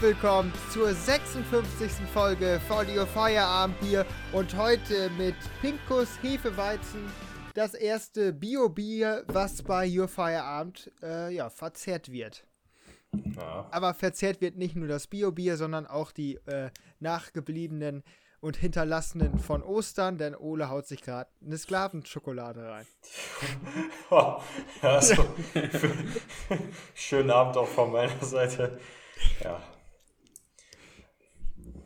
herzlich willkommen zur 56. Folge von Your Feierabendbier und heute mit Pinkus Hefeweizen, das erste Bio-Bier, was bei Your Feierabend äh, ja, verzehrt wird. Ja. Aber verzehrt wird nicht nur das Bio-Bier, sondern auch die äh, nachgebliebenen und hinterlassenen von Ostern, denn Ole haut sich gerade eine Sklavenschokolade rein. ja, so. Schönen Abend auch von meiner Seite. Ja.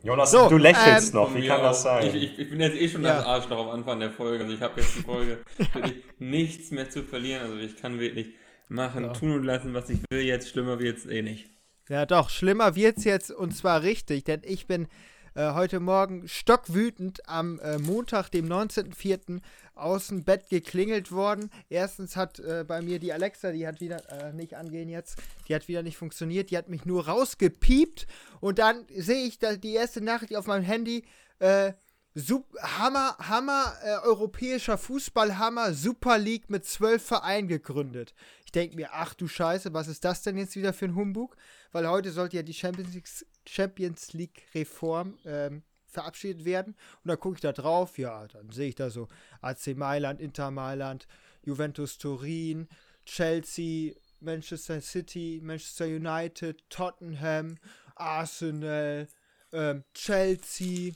Jonas, so, du lächelst ähm, noch, wie kann das sein? Ich, ich, ich, bin jetzt eh schon ja. das Arschloch am Anfang der Folge, also ich habe jetzt die Folge nichts mehr zu verlieren, also ich kann wirklich machen, ja. tun und lassen, was ich will, jetzt schlimmer wird es eh nicht. Ja doch, schlimmer wird es jetzt und zwar richtig, denn ich bin äh, heute Morgen stockwütend am äh, Montag, dem 19.04. aus dem Bett geklingelt worden. Erstens hat äh, bei mir die Alexa, die hat wieder äh, nicht angehen jetzt, die hat wieder nicht funktioniert, die hat mich nur rausgepiept und dann sehe ich da die erste Nachricht auf meinem Handy, äh, Sup Hammer, Hammer, äh, europäischer Fußballhammer, Super League mit zwölf Vereinen gegründet. Denke mir, ach du Scheiße, was ist das denn jetzt wieder für ein Humbug? Weil heute sollte ja die Champions League, Champions League Reform ähm, verabschiedet werden. Und da gucke ich da drauf, ja, dann sehe ich da so AC Mailand, Inter Mailand, Juventus Turin, Chelsea, Manchester City, Manchester United, Tottenham, Arsenal, ähm, Chelsea,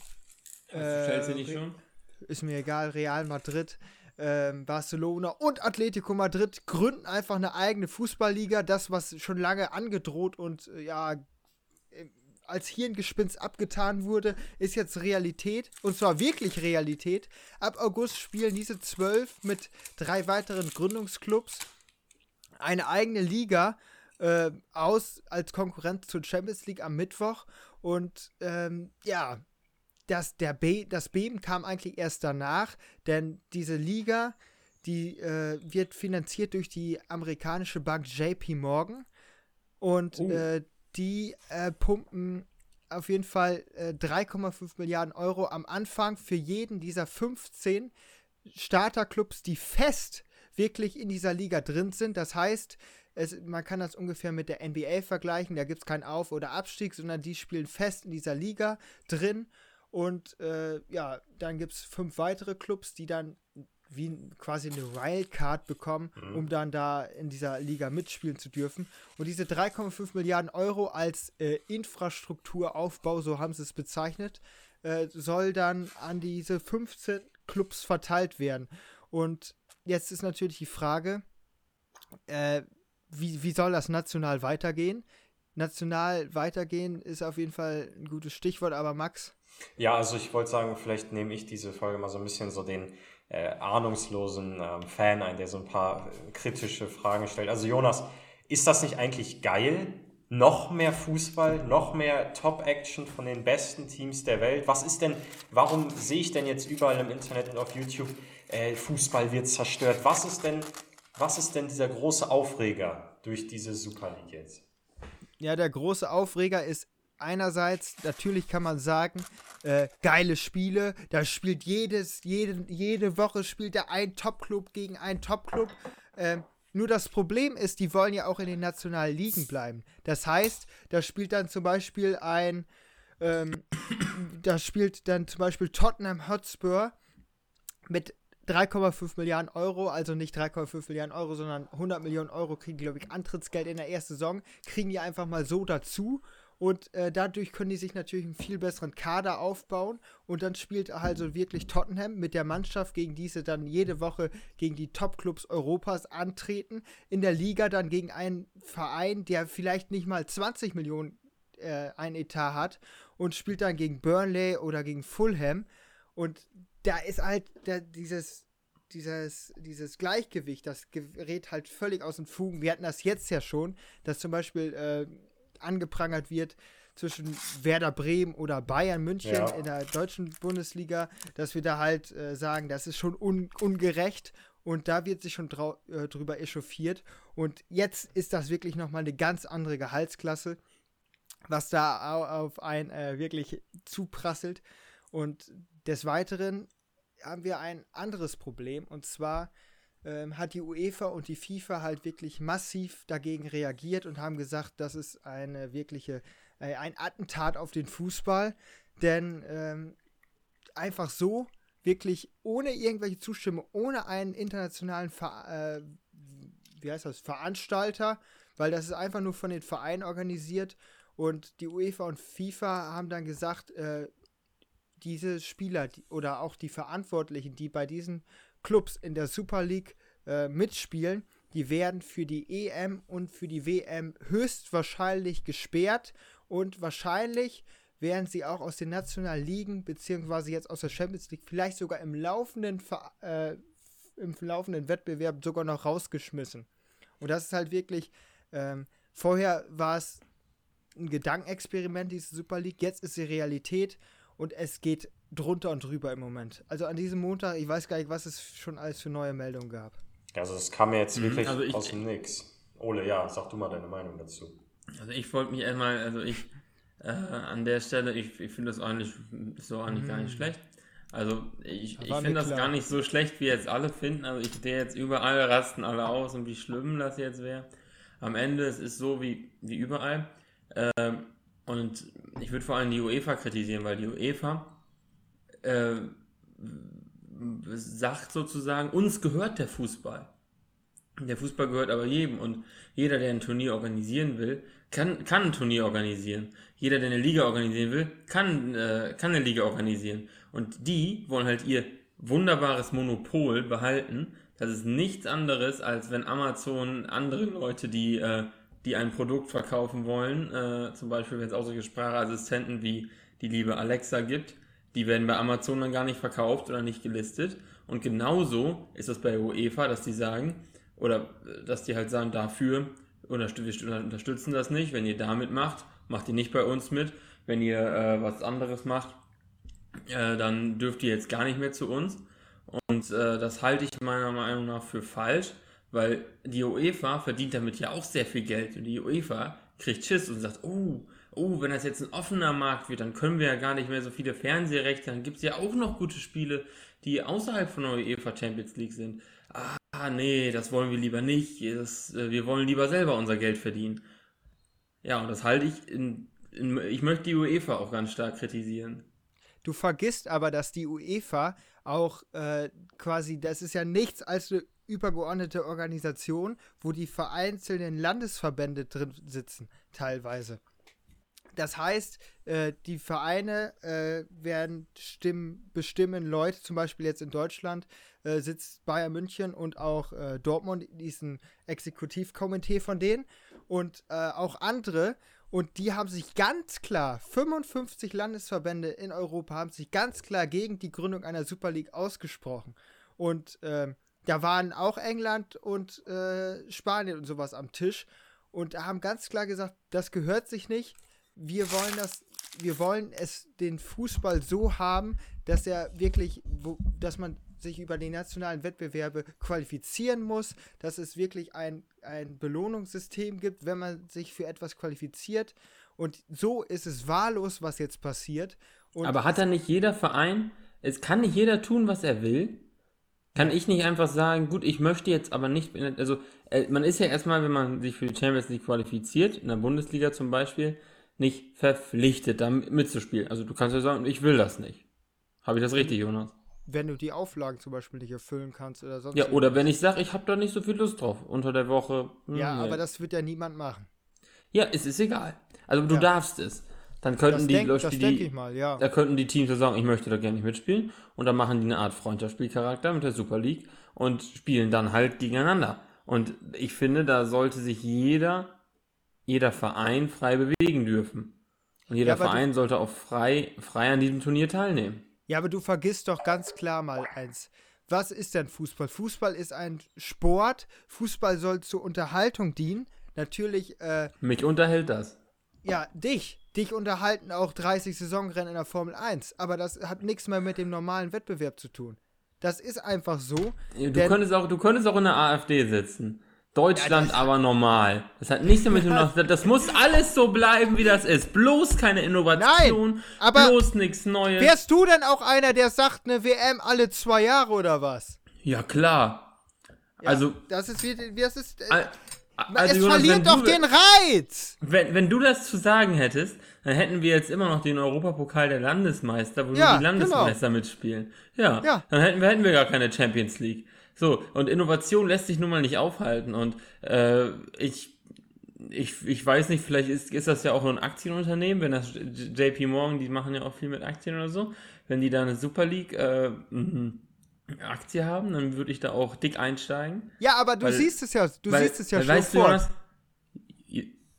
Hast Chelsea nicht schon? Ist mir egal, Real Madrid. Ähm, Barcelona und Atletico Madrid gründen einfach eine eigene Fußballliga. Das, was schon lange angedroht und äh, ja äh, als Hirngespinst abgetan wurde, ist jetzt Realität. Und zwar wirklich Realität. Ab August spielen diese zwölf mit drei weiteren Gründungsclubs eine eigene Liga äh, aus als Konkurrenz zur Champions League am Mittwoch. Und ähm, ja, das, der Be das Beben kam eigentlich erst danach, denn diese Liga, die äh, wird finanziert durch die amerikanische Bank JP Morgan und oh. äh, die äh, pumpen auf jeden Fall 3,5 äh, Milliarden Euro am Anfang für jeden dieser 15 Starterclubs, die fest wirklich in dieser Liga drin sind. Das heißt, es, man kann das ungefähr mit der NBA vergleichen. Da gibt es keinen Auf- oder Abstieg, sondern die spielen fest in dieser Liga drin und äh, ja, dann gibt es fünf weitere Clubs, die dann wie quasi eine Wildcard bekommen, mhm. um dann da in dieser Liga mitspielen zu dürfen. Und diese 3,5 Milliarden Euro als äh, Infrastrukturaufbau, so haben sie es bezeichnet, äh, soll dann an diese 15 Clubs verteilt werden. Und jetzt ist natürlich die Frage, äh, wie, wie soll das national weitergehen? National weitergehen ist auf jeden Fall ein gutes Stichwort, aber Max, ja, also ich wollte sagen, vielleicht nehme ich diese Folge mal so ein bisschen so den äh, ahnungslosen ähm, Fan ein, der so ein paar äh, kritische Fragen stellt. Also Jonas, ist das nicht eigentlich geil? Noch mehr Fußball, noch mehr Top-Action von den besten Teams der Welt. Was ist denn, warum sehe ich denn jetzt überall im Internet und auf YouTube, äh, Fußball wird zerstört? Was ist denn, was ist denn dieser große Aufreger durch diese Super League jetzt? Ja, der große Aufreger ist einerseits, natürlich kann man sagen, äh, geile Spiele, da spielt jedes, jede, jede Woche spielt da ein Top-Club gegen einen Top-Club. Ähm, nur das Problem ist, die wollen ja auch in den nationalen Ligen bleiben. Das heißt, da spielt dann zum Beispiel ein, ähm, da spielt dann zum Beispiel Tottenham Hotspur mit 3,5 Milliarden Euro, also nicht 3,5 Milliarden Euro, sondern 100 Millionen Euro kriegen, glaube ich, Antrittsgeld in der ersten Saison, kriegen die einfach mal so dazu und äh, dadurch können die sich natürlich einen viel besseren Kader aufbauen. Und dann spielt also wirklich Tottenham mit der Mannschaft, gegen diese dann jede Woche gegen die Top-Clubs Europas antreten. In der Liga dann gegen einen Verein, der vielleicht nicht mal 20 Millionen äh, ein Etat hat. Und spielt dann gegen Burnley oder gegen Fulham. Und da ist halt der, dieses dieses, dieses Gleichgewicht, das gerät halt völlig aus den Fugen. Wir hatten das jetzt ja schon, dass zum Beispiel äh, angeprangert wird zwischen Werder Bremen oder Bayern München ja. in der deutschen Bundesliga, dass wir da halt äh, sagen, das ist schon un ungerecht und da wird sich schon äh, drüber echauffiert. Und jetzt ist das wirklich nochmal eine ganz andere Gehaltsklasse, was da auf ein äh, wirklich zuprasselt. Und des Weiteren haben wir ein anderes Problem und zwar ähm, hat die UEFA und die FIFA halt wirklich massiv dagegen reagiert und haben gesagt, das ist eine wirkliche äh, ein Attentat auf den Fußball, denn ähm, einfach so, wirklich ohne irgendwelche Zustimmung, ohne einen internationalen Ver äh, wie heißt das, Veranstalter, weil das ist einfach nur von den Vereinen organisiert. Und die UEFA und FIFA haben dann gesagt, äh, diese Spieler die, oder auch die Verantwortlichen, die bei diesen Clubs in der Super League äh, mitspielen, die werden für die EM und für die WM höchstwahrscheinlich gesperrt und wahrscheinlich werden sie auch aus den nationalen Ligen, beziehungsweise jetzt aus der Champions League, vielleicht sogar im laufenden, äh, im laufenden Wettbewerb sogar noch rausgeschmissen. Und das ist halt wirklich, ähm, vorher war es ein Gedankenexperiment, diese Super League, jetzt ist sie Realität und es geht drunter und drüber im Moment. Also an diesem Montag, ich weiß gar nicht, was es schon alles für neue Meldungen gab. Also es kam mir jetzt mhm, wirklich also ich, aus dem Nix. Ole, ja, sag du mal deine Meinung dazu. Also ich wollte mich erstmal, also ich äh, an der Stelle, ich, ich finde das eigentlich so eigentlich mhm. gar nicht mhm. schlecht. Also ich, ich finde das gar nicht so schlecht, wie jetzt alle finden. Also ich sehe jetzt überall rasten alle aus und wie schlimm das jetzt wäre. Am Ende es ist so wie, wie überall. Ähm, und ich würde vor allem die UEFA kritisieren, weil die UEFA äh, sagt sozusagen, uns gehört der Fußball. Der Fußball gehört aber jedem und jeder, der ein Turnier organisieren will, kann, kann ein Turnier organisieren. Jeder, der eine Liga organisieren will, kann, äh, kann eine Liga organisieren. Und die wollen halt ihr wunderbares Monopol behalten. Das ist nichts anderes, als wenn Amazon andere Leute, die äh, die ein Produkt verkaufen wollen, äh, zum Beispiel wenn es auch solche Sprachassistenten wie die liebe Alexa gibt, die werden bei Amazon dann gar nicht verkauft oder nicht gelistet. Und genauso ist das bei UEFA, dass die sagen, oder äh, dass die halt sagen, dafür wir unterstützen das nicht. Wenn ihr damit macht, macht ihr nicht bei uns mit. Wenn ihr äh, was anderes macht, äh, dann dürft ihr jetzt gar nicht mehr zu uns. Und äh, das halte ich meiner Meinung nach für falsch, weil die UEFA verdient damit ja auch sehr viel Geld und die UEFA kriegt Schiss und sagt, oh, oh, wenn das jetzt ein offener Markt wird, dann können wir ja gar nicht mehr so viele Fernsehrechte, dann gibt es ja auch noch gute Spiele, die außerhalb von der UEFA Champions League sind. Ah, nee, das wollen wir lieber nicht, das, äh, wir wollen lieber selber unser Geld verdienen. Ja, und das halte ich in, in, ich möchte die UEFA auch ganz stark kritisieren. Du vergisst aber, dass die UEFA auch äh, quasi, das ist ja nichts als eine übergeordnete Organisation, wo die vereinzelten Landesverbände drin sitzen, teilweise. Das heißt, äh, die Vereine äh, werden stimmen, bestimmen Leute, zum Beispiel jetzt in Deutschland äh, sitzt Bayern München und auch äh, Dortmund in diesem Exekutivkomitee von denen und äh, auch andere. Und die haben sich ganz klar, 55 Landesverbände in Europa haben sich ganz klar gegen die Gründung einer Super League ausgesprochen. Und ähm, da waren auch England und äh, Spanien und sowas am Tisch und haben ganz klar gesagt, das gehört sich nicht. Wir wollen das, wir wollen es den Fußball so haben, dass er wirklich, wo, dass man sich über die nationalen Wettbewerbe qualifizieren muss, dass es wirklich ein, ein Belohnungssystem gibt, wenn man sich für etwas qualifiziert. Und so ist es wahllos, was jetzt passiert. Und Aber hat da nicht jeder Verein, es kann nicht jeder tun, was er will? Kann ich nicht einfach sagen, gut, ich möchte jetzt aber nicht, also äh, man ist ja erstmal, wenn man sich für die Champions League qualifiziert, in der Bundesliga zum Beispiel, nicht verpflichtet, da mitzuspielen. Also du kannst ja sagen, ich will das nicht. Habe ich das richtig, Jonas? Wenn du die Auflagen zum Beispiel nicht erfüllen kannst oder sonst. Ja, oder wenn ich sage, ich habe da nicht so viel Lust drauf unter der Woche. Hm, ja, nee. aber das wird ja niemand machen. Ja, es ist egal. Also du ja. darfst es. Dann könnten das die denk, Leute, die, mal, ja. da könnten die Teams sagen, ich möchte da gerne nicht mitspielen und dann machen die eine Art Freundschaftsspielcharakter mit der Super League und spielen dann halt gegeneinander. Und ich finde, da sollte sich jeder, jeder Verein frei bewegen dürfen. Und jeder ja, Verein sollte auch frei, frei an diesem Turnier teilnehmen. Ja, aber du vergisst doch ganz klar mal eins. Was ist denn Fußball? Fußball ist ein Sport. Fußball soll zur Unterhaltung dienen. Natürlich. Äh, Mich unterhält das. Ja, dich dich unterhalten auch 30 Saisonrennen in der Formel 1. Aber das hat nichts mehr mit dem normalen Wettbewerb zu tun. Das ist einfach so. Du, könntest, auch, du könntest auch in der AfD sitzen. Deutschland ja, aber normal. Das hat nichts damit zu tun. Das muss alles so bleiben, wie das ist. Bloß keine Innovation. Nein, aber bloß nichts Neues. Wärst du denn auch einer, der sagt, eine WM alle zwei Jahre oder was? Ja, klar. Ja, also. Das ist wie. Das ist, äh, Also, es Jonas, verliert doch du- den Reiz. Wenn, wenn du das zu sagen hättest, dann hätten wir jetzt immer noch den Europapokal der Landesmeister, wo Ja, nur die Landesmeister mitspielen. Ja, Ja. dann hätten wir, hätten wir gar keine Champions League. So, und Innovation lässt sich nun mal nicht aufhalten. Und äh, ich, ich, ich weiß nicht, vielleicht ist, ist das ja auch nur ein Aktienunternehmen, wenn das JP Morgan, die machen ja auch viel mit Aktien oder so. Wenn die da eine Super League äh, Aktie haben, dann würde ich da auch dick einsteigen. Ja, aber du Weil- siehst es ja, du Weil- siehst es ja schon weißt du. Jonas,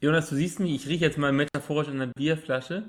Jonas, du siehst mich, ich rieche jetzt mal metaphorisch an der Bierflasche.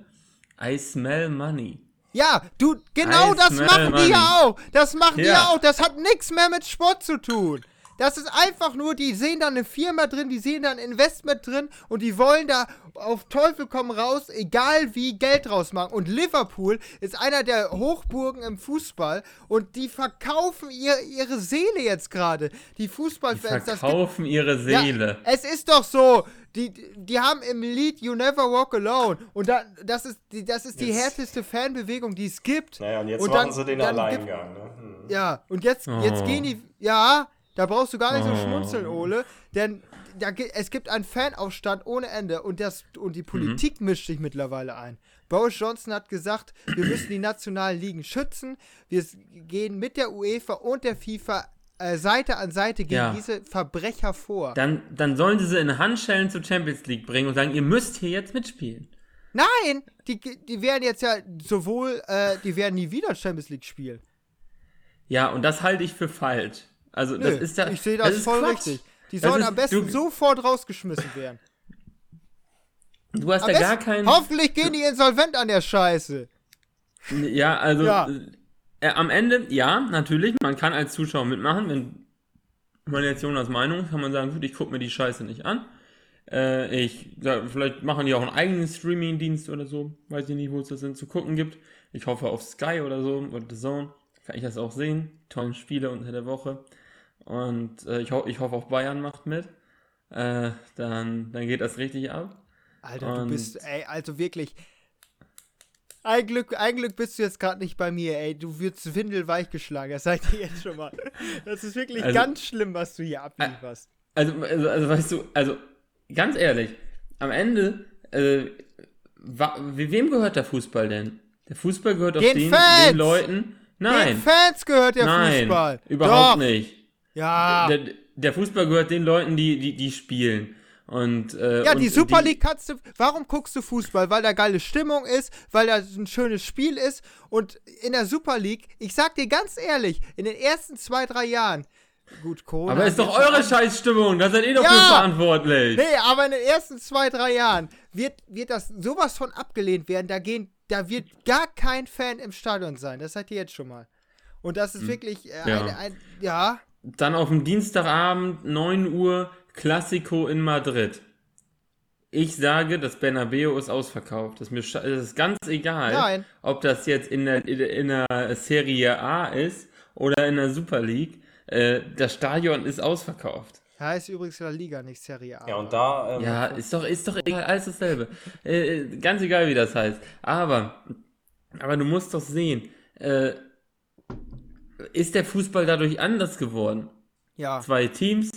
I smell money. Ja, du, genau I das machen die ja auch. Das machen die Ja. ja auch. Das hat nichts mehr mit Sport zu tun. Das ist einfach nur, die sehen da eine Firma drin, die sehen da ein Investment drin und die wollen da auf Teufel komm raus, egal wie, Geld rausmachen. Und Liverpool ist einer der Hochburgen im Fußball und die verkaufen ihr, ihre Seele jetzt gerade. Die Die Fußballfans, das gibt verkaufen ihre Seele. ja, es ist doch so. Die, die haben im Lied You Never Walk Alone. Und da, das ist, die, das ist die Jetzt- härteste Fanbewegung, die es gibt. Naja, und jetzt Und machen dann- sie den Alleingang. Ne? Hm. Ja, und jetzt, jetzt Oh. gehen die. Ja, da brauchst du gar nicht so Oh. schmunzeln, Ole. Denn da, es gibt einen Fanaufstand ohne Ende und, das, und Mhm. die Politik mischt sich mittlerweile ein. Boris Johnson hat gesagt, wir müssen die nationalen Ligen schützen. Wir gehen mit der UEFA und der FIFA äh, Seite an Seite gegen Ja. diese Verbrecher vor. Dann, dann sollen sie sie in Handschellen zur Champions League bringen und sagen, ihr müsst hier jetzt mitspielen. Nein, die, die werden jetzt ja sowohl, äh, die werden nie wieder Champions League spielen. Ja, und das halte ich für falsch. Also, Nö, das ist ja. ich sehe das, ist voll Quatsch. richtig. Die Das sollen ist- am besten du- sofort rausgeschmissen werden. Du hast Am ja gar besten, keinen. hoffentlich gehen die insolvent an der Scheiße. Ja, also Ja. Äh, am Ende, ja, natürlich, man kann als Zuschauer mitmachen. Wenn man jetzt Jonas Meinung ist, kann man sagen, gut, ich gucke mir die Scheiße nicht an. Äh, ich, vielleicht machen die auch einen eigenen Streaming-Dienst oder so. Weiß ich nicht, wo es das denn zu gucken gibt. Ich hoffe auf Sky oder so oder The Zone. Kann ich das auch sehen. Tollen Spiele unter der Woche. Und äh, ich, ho ich hoffe auch Bayern macht mit. Äh, dann, dann geht das richtig ab. Alter, du Und- bist, ey, also wirklich. Ein Glück, ein Glück bist du jetzt gerade nicht bei mir, ey. Du wirst windelweich geschlagen, das sag ich dir jetzt schon mal. Das ist wirklich Also- ganz schlimm, was du hier ablieferst. Also, also, also weißt du, also ganz ehrlich, am Ende, äh, wem gehört der Fußball denn? Der Fußball gehört Den den, Fans! den Leuten. Nein, Den Fans gehört der nein, Fußball. überhaupt Doch. nicht. Ja. Der, der Fußball gehört den Leuten, die, die, die spielen. Und, äh, Ja, und die Super League kannst du. Warum guckst du Fußball? Weil da geile Stimmung ist, weil da ein schönes Spiel ist. Und in der Super League, ich sag dir ganz ehrlich, in den ersten zwei, drei Jahren. Gut, Corona. Aber ist doch eure Scheißstimmung, da seid ihr doch Ja! für verantwortlich. Nee, aber in den ersten zwei, drei Jahren wird, wird das sowas von abgelehnt werden. Da, gehen, da wird gar kein Fan im Stadion sein. Das seid ihr jetzt schon mal. Und das ist wirklich äh, Hm. Ja. eine, ein, ja. Dann auf dem Dienstagabend, 9 Uhr, Classico in Madrid. Ich sage, das Bernabeu ist ausverkauft. Das ist mir das ist ganz egal, Nein. ob das jetzt in der, in der- in der Serie A ist oder in der Super League. Äh, das Stadion ist ausverkauft. Heißt übrigens La Liga, nicht Serie A. Ja, und da. Ähm, Ja, ist doch, ist doch egal, alles dasselbe. Äh, ganz egal, wie das heißt. Aber, aber du musst doch sehen, äh, ist der Fußball dadurch anders geworden? ja. Zwei Teams,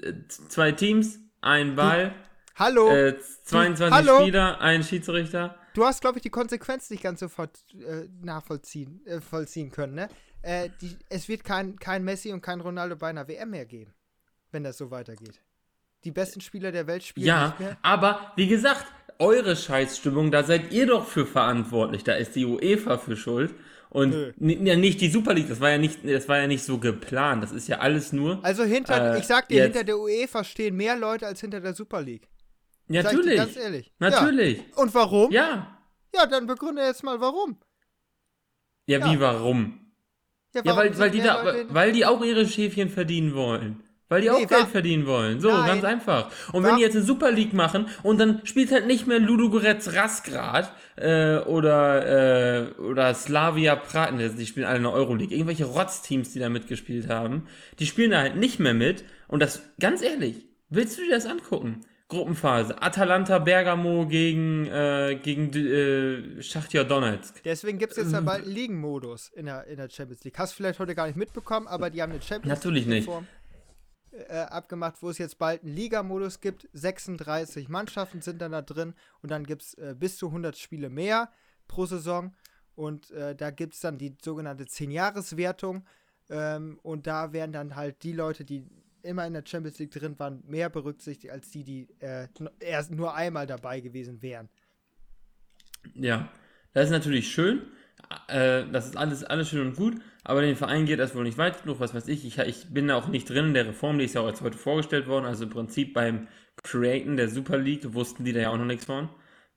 äh, zwei Teams, ein Ball, Hallo. äh, 22 Hallo? Spieler, ein Schiedsrichter. Du hast, glaube ich, die Konsequenzen nicht ganz so voll, äh, nachvollziehen äh, vollziehen können, ne? Äh, die, es wird kein, kein Messi und kein Ronaldo bei einer WM mehr geben, wenn das so weitergeht. Die besten Spieler der Welt spielen Ja, nicht mehr. aber wie gesagt, eure Scheißstimmung, da seid ihr doch für verantwortlich. Da ist die UEFA für schuld. Und ja, nicht die Super League, das war ja nicht, das war ja nicht so geplant. Das ist ja alles nur. Also hinter, Äh, ich sag dir, jetzt- hinter der UEFA stehen mehr Leute als hinter der Super League. Ja, natürlich. ganz ehrlich. Natürlich. Ja. Und warum? Ja. Ja, dann begründe jetzt mal warum. ja. Ja. wie, warum? Ja, warum weil, sind weil, die da, weil die auch ihre Schäfchen verdienen wollen. Weil die Nee, auch Geld wa- verdienen wollen. So, Nein. ganz einfach. Und Wa- wenn die jetzt eine Super League machen und dann spielt halt nicht mehr Ludogorets Rasgrad äh, oder, äh, oder Slavia Prag, ne, die spielen alle in der Euroleague, irgendwelche Rotzteams, die da mitgespielt haben, die spielen da halt nicht mehr mit. Und das, ganz ehrlich, willst du dir das angucken? Gruppenphase. Atalanta Bergamo gegen, äh, gegen äh, Schachtja Donetsk. Deswegen gibt es jetzt ja Ähm. bald einen Ligenmodus in der, in der Champions League. Hast du vielleicht heute gar nicht mitbekommen, aber die haben eine Champions Natürlich nicht. Reform. Äh, abgemacht, wo es jetzt bald einen Ligamodus gibt. 36 Mannschaften sind dann da drin und dann gibt es äh, bis zu 100 Spiele mehr pro Saison. Und äh, da gibt es dann die sogenannte 10-Jahres-Wertung. Ähm, und da werden dann halt die Leute, die immer in der Champions League drin waren, mehr berücksichtigt als die, die äh, erst nur einmal dabei gewesen wären. Ja, das ist natürlich schön. Äh, das ist alles, alles schön und gut, aber den Verein geht das wohl nicht weit genug, was weiß ich. ich. Ich bin da auch nicht drin in der Reform, die ist ja auch jetzt heute vorgestellt worden. Also im Prinzip beim Createn der Super League wussten die da ja auch noch nichts von.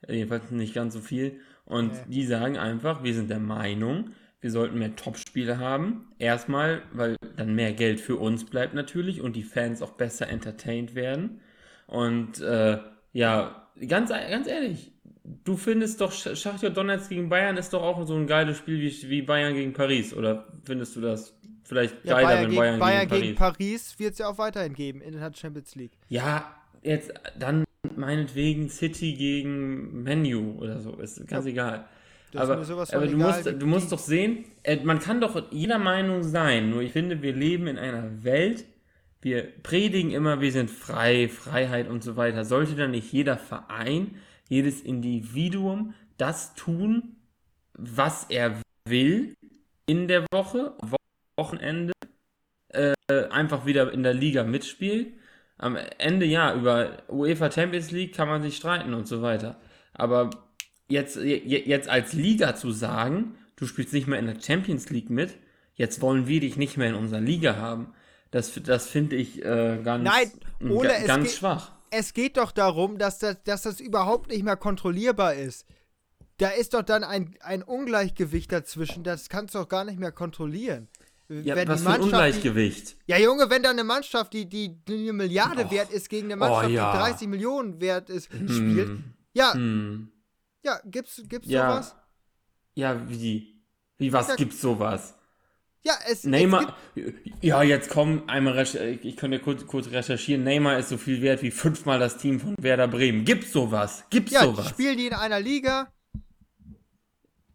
Jedenfalls nicht ganz so viel. Und okay. die sagen einfach, wir sind der Meinung, wir sollten mehr Top-Spiele haben. Erstmal, weil dann mehr Geld für uns bleibt natürlich und die Fans auch besser entertained werden. Und äh, ja, ganz, ganz ehrlich, du findest doch Schachtja Donetsk gegen Bayern ist doch auch so ein geiles Spiel wie, wie Bayern gegen Paris. Oder findest du das vielleicht ja, geiler, Bayern wenn gegen, Bayern, Bayern gegen, gegen Paris, Paris wird es ja auch weiterhin geben in der Champions League. Ja, jetzt dann meinetwegen City gegen Menu oder so, ist ganz ja. egal. aber, aber du, musst, du musst doch sehen, äh, man kann doch jeder Meinung sein, nur ich finde, wir leben in einer Welt, wir predigen immer, wir sind frei, Freiheit und so weiter. Sollte dann nicht jeder Verein, jedes Individuum das tun, was er will in der Woche, Wochenende, äh, einfach wieder in der Liga mitspielen? am Ende ja, über UEFA Champions League kann man sich streiten und so weiter. Aber jetzt, jetzt als Liga zu sagen, du spielst nicht mehr in der Champions League mit, jetzt wollen wir dich nicht mehr in unserer Liga haben, das, das finde ich äh, ganz, Nein, Ole, ganz schwach. Es geht doch darum, dass das, dass das überhaupt nicht mehr kontrollierbar ist. Da ist doch dann ein, ein Ungleichgewicht dazwischen, das kannst du doch gar nicht mehr kontrollieren. Ja, wenn was für ein Ungleichgewicht. Die, ja, Junge, wenn da eine Mannschaft, die, die, eine Milliarde Och. wert ist, gegen eine Mannschaft, oh, ja. die 30 Millionen wert ist, hm. spielt. Ja. Hm. Ja, gibt's, gibt's ja. sowas? Ja, wie? Wie was ja. gibt's sowas? Ja, es, Neymar, es ja, jetzt komm, einmal, ich könnte kurz, kurz recherchieren. Neymar ist so viel wert wie fünfmal das Team von Werder Bremen. Gibt's sowas? Gibt's ja, sowas? Spielen die in einer Liga?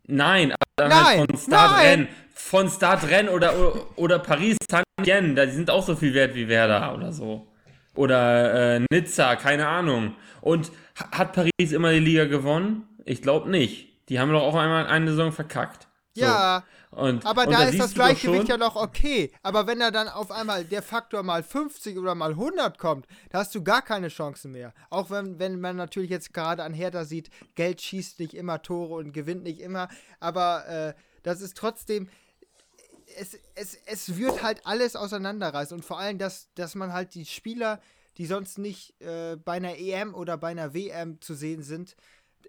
Nein, aber nein, halt von Startrennen, von Startrennen oder, oder Paris da die sind auch so viel wert wie Werder oder so. Oder äh, Nizza, keine Ahnung. Und hat Paris immer die Liga gewonnen? Ich glaube nicht. Die haben doch auch einmal eine Saison verkackt. So. Ja, und, aber da, da ist das Gleichgewicht ja noch okay. Aber wenn da dann auf einmal der Faktor mal 50 oder mal 100 kommt, da hast du gar keine Chance mehr. Auch wenn, wenn man natürlich jetzt gerade an Hertha sieht, Geld schießt nicht immer Tore und gewinnt nicht immer. Aber äh, das ist trotzdem, es, es, es wird halt alles auseinanderreißen. Und vor allem, dass, dass man halt die Spieler, die sonst nicht äh, bei einer EM oder bei einer WM zu sehen sind,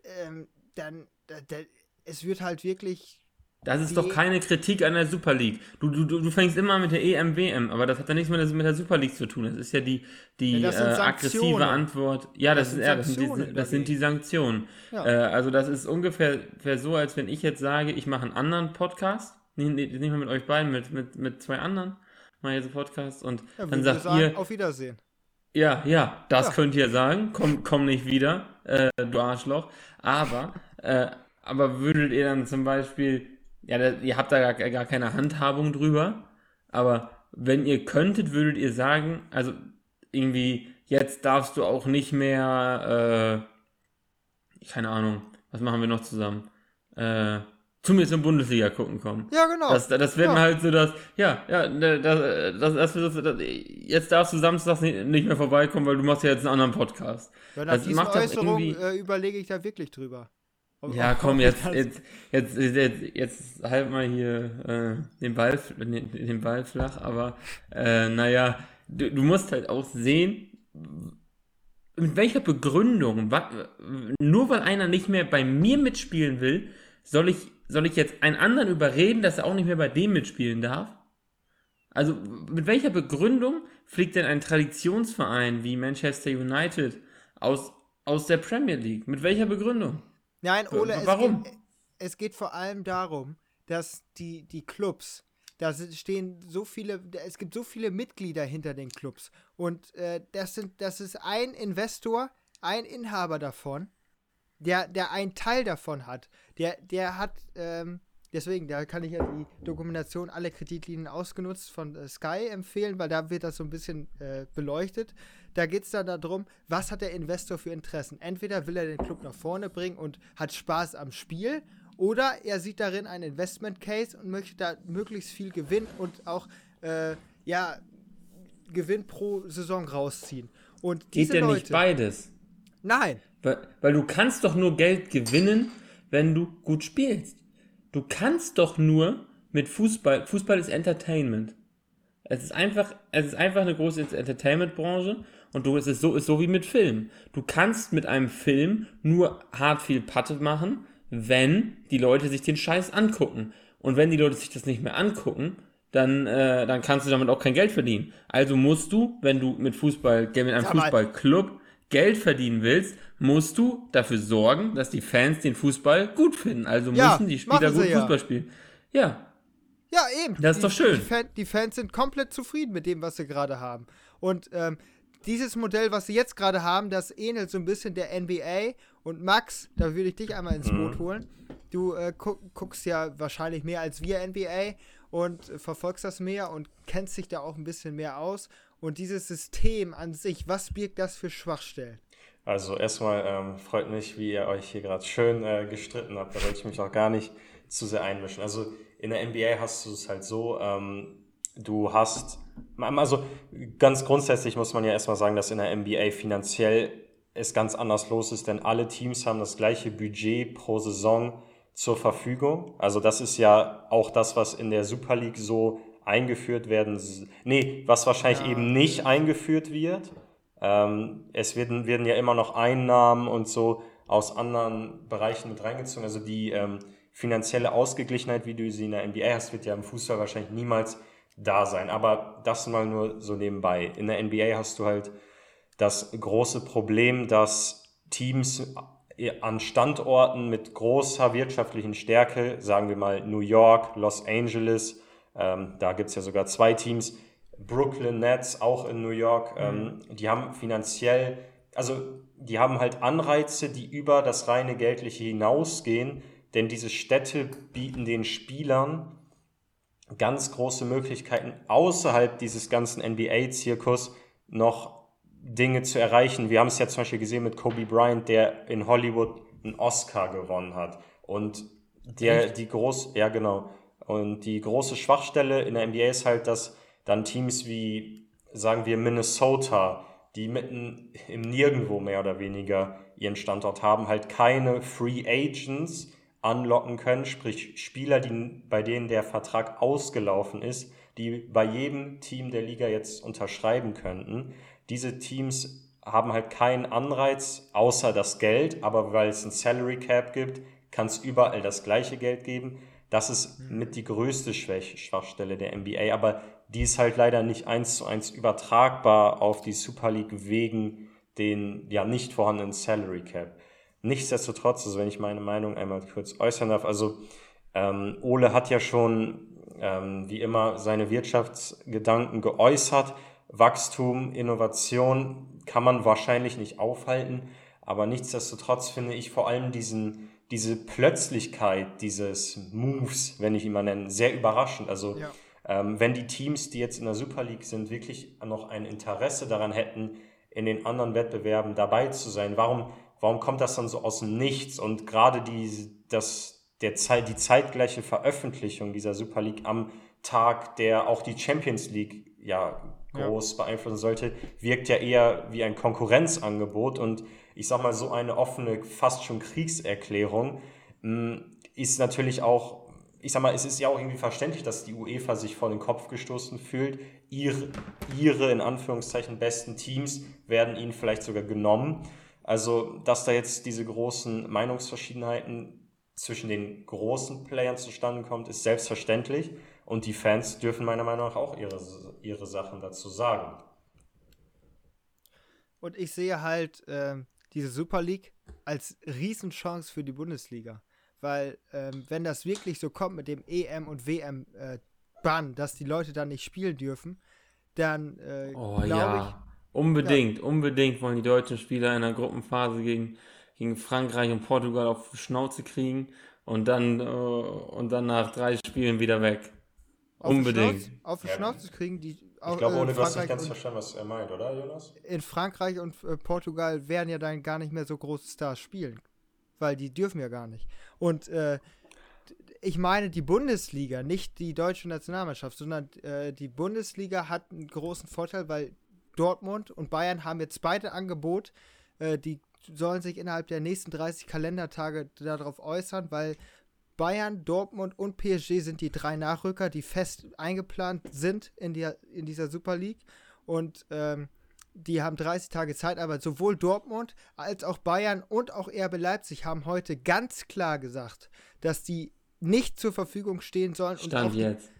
ähm, dann, da, da, es wird halt wirklich das ist doch keine Kritik an der Super League. Du, du, du fängst immer mit der EMWM, aber das hat ja nichts mit der, mit der Super League zu tun. Das ist ja die, die ja, äh, aggressive Antwort. Ja, das, das, ist, ja, das, sind, die, das sind die Sanktionen. Ja. Äh, also das ist ungefähr so, als wenn ich jetzt sage, ich mache einen anderen Podcast, nicht, nicht mal mit euch beiden, mit, mit, mit zwei anderen, mache jetzt einen Podcast und ja, dann sagt sagen, ihr... Auf Wiedersehen. Ja, ja, das könnt ihr sagen. Komm, komm nicht wieder, äh, du Arschloch. Aber, äh, aber würdet ihr dann zum Beispiel ja, da, ihr habt da gar, gar keine Handhabung drüber, aber wenn ihr könntet, würdet ihr sagen, also irgendwie, jetzt darfst du auch nicht mehr, äh, keine Ahnung, was machen wir noch zusammen? Äh, zu mir zum Bundesliga gucken kommen. Ja, genau. Das, das werden ja. halt so das, ja, ja, das, das, das, das, jetzt darfst du samstags nicht mehr vorbeikommen, weil du machst ja jetzt einen anderen Podcast. Ja, nach das macht Äußerung äh, überlege ich da wirklich drüber. Ja, komm, jetzt, jetzt, jetzt, jetzt, jetzt halt mal hier äh, den, Ball, den Ball flach, aber äh, naja, du, du musst halt auch sehen, mit welcher Begründung, nur weil einer nicht mehr bei mir mitspielen will, soll ich, soll ich jetzt einen anderen überreden, dass er auch nicht mehr bei dem mitspielen darf? Also, mit welcher Begründung fliegt denn ein Traditionsverein wie Manchester United aus, aus der Premier League? Mit welcher Begründung? Nein, Ole, Warum? Es, geht, es geht vor allem darum, dass die, die Clubs, da stehen so viele, es gibt so viele Mitglieder hinter den Clubs. Und äh, das, sind, das ist ein Investor, ein Inhaber davon, der, der einen Teil davon hat. Der, der hat, ähm, deswegen, da kann ich ja die Dokumentation Alle Kreditlinien ausgenutzt von äh, Sky empfehlen, weil da wird das so ein bisschen äh, beleuchtet. Da geht es dann darum, was hat der Investor für Interessen. Entweder will er den Club nach vorne bringen und hat Spaß am Spiel, oder er sieht darin einen Investment Case und möchte da möglichst viel Gewinn und auch äh, ja, Gewinn pro Saison rausziehen. Und Geht ja Leute, nicht beides. Nein. Weil, weil du kannst doch nur Geld gewinnen, wenn du gut spielst. Du kannst doch nur mit Fußball, Fußball ist Entertainment. Es ist einfach, es ist einfach eine große Entertainment-Branche und du, es ist so, ist so wie mit Film. Du kannst mit einem Film nur hart viel Patte machen, wenn die Leute sich den Scheiß angucken. Und wenn die Leute sich das nicht mehr angucken, dann, äh, dann kannst du damit auch kein Geld verdienen. Also musst du, wenn du mit Fußball, mit einem Fußballclub Geld verdienen willst, musst du dafür sorgen, dass die Fans den Fußball gut finden. Also ja, müssen die Spieler gut ja. Fußball spielen. Ja. Ja, eben. Das ist die, doch schön. Die, Fan, die, Fans sind komplett zufrieden mit dem, was sie gerade haben. Und ähm, dieses Modell, was sie jetzt gerade haben, das ähnelt so ein bisschen der NBA. Und Max, da würde ich dich einmal ins Boot mhm. holen. Du äh, guck, guckst ja wahrscheinlich mehr als wir NBA und äh, verfolgst das mehr und kennst dich da auch ein bisschen mehr aus. Und dieses System an sich, was birgt das für Schwachstellen? Also erstmal ähm, freut mich, wie ihr euch hier gerade schön äh, gestritten habt. Da wollte ich mich auch gar nicht zu sehr einmischen. Also in der NBA hast du es halt so, ähm, du hast, also ganz grundsätzlich muss man ja erstmal sagen, dass in der NBA finanziell es ganz anders los ist, denn alle Teams haben das gleiche Budget pro Saison zur Verfügung. Also das ist ja auch das, was in der Super League so eingeführt werden, nee, was wahrscheinlich ja. eben nicht eingeführt wird. Ähm, es werden, werden ja immer noch Einnahmen und so aus anderen Bereichen mit reingezogen. Also die ähm, finanzielle Ausgeglichenheit, wie du sie in der NBA hast, wird ja im Fußball wahrscheinlich niemals da sein. Aber das mal nur so nebenbei. In der NBA hast du halt das große Problem, dass Teams an Standorten mit großer wirtschaftlichen Stärke, sagen wir mal New York, Los Angeles, ähm, da gibt es ja sogar zwei Teams, Brooklyn Nets auch in New York, ähm, mhm. die haben finanziell, also die haben halt Anreize, die über das reine Geldliche hinausgehen, denn diese Städte bieten den Spielern ganz große Möglichkeiten außerhalb dieses ganzen NBA-Zirkus noch Dinge zu erreichen. Wir haben es ja zum Beispiel gesehen mit Kobe Bryant, der in Hollywood einen Oscar gewonnen hat. Und der, Echt? die groß, ja genau. Und die große Schwachstelle in der NBA ist halt, dass dann Teams wie, sagen wir, Minnesota, die mitten im Nirgendwo mehr oder weniger ihren Standort haben, halt keine Free Agents anlocken können, sprich Spieler, die, bei denen der Vertrag ausgelaufen ist, die bei jedem Team der Liga jetzt unterschreiben könnten. Diese Teams haben halt keinen Anreiz außer das Geld, aber weil es ein Salary Cap gibt, kann es überall das gleiche Geld geben. Das ist mit die größte Schwäche, Schwachstelle der NBA, aber die ist halt leider nicht eins zu eins übertragbar auf die Super League wegen den ja nicht vorhandenen Salary Cap. Nichtsdestotrotz, also wenn ich meine Meinung einmal kurz äußern darf, also ähm, Ole hat ja schon ähm, wie immer seine Wirtschaftsgedanken geäußert. Wachstum, Innovation kann man wahrscheinlich nicht aufhalten, aber nichtsdestotrotz finde ich vor allem diesen, diese Plötzlichkeit dieses Moves, wenn ich ihn mal nenne, sehr überraschend. Also ja. ähm, wenn die Teams, die jetzt in der Super League sind, wirklich noch ein Interesse daran hätten, in den anderen Wettbewerben dabei zu sein, warum warum kommt das dann so aus dem Nichts? Und gerade die, das, der Zeit, die zeitgleiche Veröffentlichung dieser Super League am Tag, der auch die Champions League ja groß ja. beeinflussen sollte, wirkt ja eher wie ein Konkurrenzangebot und ich sag mal, so eine offene, fast schon Kriegserklärung hm, ist natürlich auch, ich sag mal, es ist ja auch irgendwie verständlich, dass die UEFA sich vor den Kopf gestoßen fühlt. Ihre, ihre in Anführungszeichen besten Teams werden ihnen vielleicht sogar genommen. Also, dass da jetzt diese großen Meinungsverschiedenheiten zwischen den großen Playern zustande kommt, ist selbstverständlich. Und die Fans dürfen meiner Meinung nach auch ihre, ihre Sachen dazu sagen. Und ich sehe halt äh, diese Super League als Riesenchance für die Bundesliga. Weil, ähm, wenn das wirklich so kommt mit dem EM- und WM-Bann, äh, dass die Leute dann nicht spielen dürfen, dann äh, oh, glaube ja. ich Unbedingt, ja. unbedingt wollen die deutschen Spieler in der Gruppenphase gegen, gegen Frankreich und Portugal auf Schnauze kriegen. und dann, äh, und dann nach drei Spielen wieder weg. Auf die Unbedingt. Schnauze, auf die. Schnauze kriegen die. Ich glaube, ohne in du hast nicht Frankreich ganz und- verstanden, was er meint, oder, Jonas? in Frankreich und äh, Portugal werden ja dann gar nicht mehr so große Stars spielen. Weil die dürfen ja gar nicht. Und äh, ich meine die Bundesliga, nicht die deutsche Nationalmannschaft, sondern äh, die Bundesliga hat einen großen Vorteil, weil Dortmund und Bayern haben jetzt beide Angebot, äh, die sollen sich innerhalb der nächsten 30 Kalendertage darauf äußern, weil Bayern, Dortmund und PSG sind die drei Nachrücker, die fest eingeplant sind in, der, in dieser Super League. Und ähm, die haben 30 Tage Zeit, aber sowohl Dortmund als auch Bayern und auch RB Leipzig haben heute ganz klar gesagt, dass die nicht zur Verfügung stehen sollen. und auch Stand die, jetzt.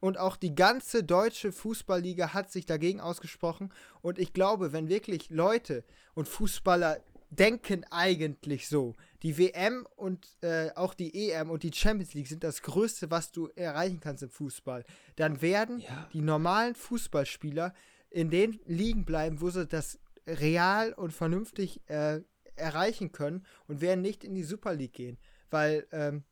und auch die ganze deutsche Fußballliga hat sich dagegen ausgesprochen. Und ich glaube, wenn wirklich Leute und Fußballer denken eigentlich so, die WM und äh, auch die EM und die Champions League sind das Größte, was du erreichen kannst im Fußball, dann werden Ja. die normalen Fußballspieler in den Ligen bleiben, wo sie das real und vernünftig äh, erreichen können und werden nicht in die Super League gehen. Weil ähm,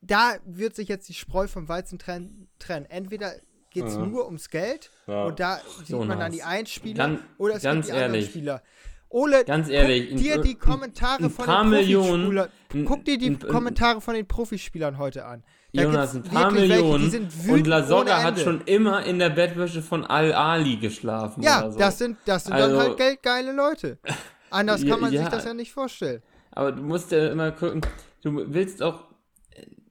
da wird sich jetzt die Spreu vom Weizen trennen. trennen. Entweder geht es Mhm. nur ums Geld Ja. und da sieht man dann die einen Spieler Ganz- oder es gibt die anderen ehrlich. Spieler. Ole, Ganz ehrlich, guck dir ein- die Kommentare ein von paar den Millionen- Profispielern, ein- guck dir die ein- Kommentare von den Profispielern heute an. Da Jonas, ein paar welche, Millionen sind und Lasogga hat schon immer in der Bettwäsche von Al-Ali geschlafen. Ja, oder so. das sind, das sind Also- dann halt geldgeile Leute. Anders kann man ja. sich das ja nicht vorstellen. Aber du musst ja immer gucken, du willst auch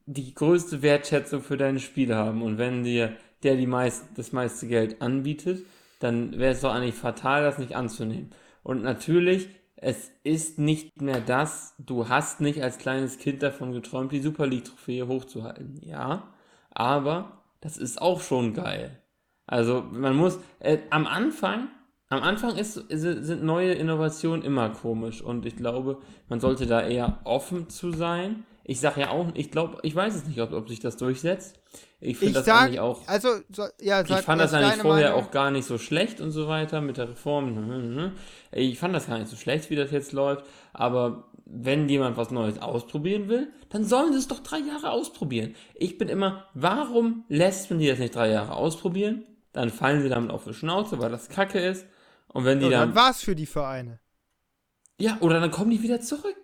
die größte Wertschätzung für deine Spiele haben. Und wenn dir der die meist, das meiste Geld anbietet, dann wäre es doch eigentlich fatal, das nicht anzunehmen. Und natürlich, es ist nicht mehr das, du hast nicht als kleines Kind davon geträumt, die Super League-Trophäe hochzuhalten. Ja, aber das ist auch schon geil. Also man muss äh, am Anfang, am Anfang ist, sind neue Innovationen immer komisch und ich glaube, man sollte da eher offen zu sein. Ich sage ja auch, ich glaube, ich weiß es nicht, ob, ob sich das durchsetzt. Ich finde Ich das sag, eigentlich auch. also, so, ja, Ich sag fand das eigentlich vorher Meinung. auch gar nicht so schlecht und so weiter mit der Reform. Ich fand das gar nicht so schlecht, wie das jetzt läuft. Aber wenn jemand was Neues ausprobieren will, dann sollen sie es doch drei Jahre ausprobieren. Ich bin immer, warum lässt man die das nicht drei Jahre ausprobieren? Dann fallen sie damit auf die Schnauze, weil das Kacke ist. Und wenn die So, dann, dann war's für die Vereine. ja, oder dann kommen die wieder zurück.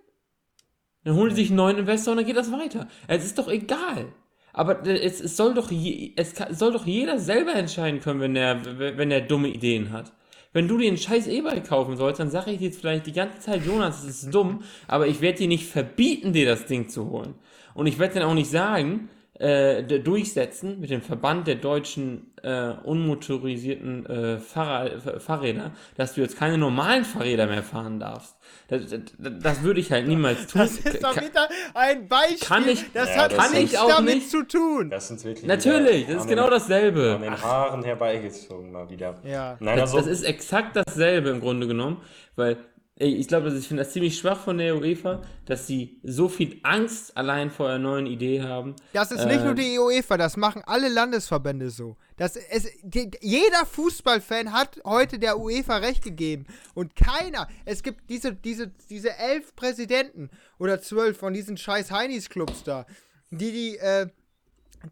Dann holen die sich einen neuen Investor und dann geht das weiter. Es ist doch egal. Aber es, es, soll doch je, es kann, soll doch jeder selber entscheiden können, wenn der, wenn der dumme Ideen hat. Wenn du dir einen scheiß E-Bike kaufen sollst, dann sage ich dir jetzt vielleicht die ganze Zeit, Jonas, das ist dumm, aber ich werde dir nicht verbieten, dir das Ding zu holen. Und ich werde dann auch nicht sagen, äh, durchsetzen mit dem Verband der deutschen äh, unmotorisierten äh, Fahrrad, Fahr- Fahrräder, dass du jetzt keine normalen Fahrräder mehr fahren darfst. Das, das, das würde ich halt niemals tun. Das ist doch wieder ein Beispiel. Kann ich- das Ja, hat das nichts ist- auch damit nicht. zu tun. Das sind wirklich. Natürlich, das ist an genau den, dasselbe. An den Haaren herbeigezogen mal wieder. Ja. Nein, Das, also. das ist exakt dasselbe im Grunde genommen, weil ich glaube, ich finde das ziemlich schwach von der UEFA, dass sie so viel Angst allein vor einer neuen Idee haben. Das ist nicht Äh, nur die UEFA, das machen alle Landesverbände so. Das es, die, jeder Fußballfan hat heute der UEFA recht gegeben. Und keiner, es gibt diese, diese, diese elf Präsidenten oder zwölf von diesen scheiß Heinis-Clubs da, die, die, äh,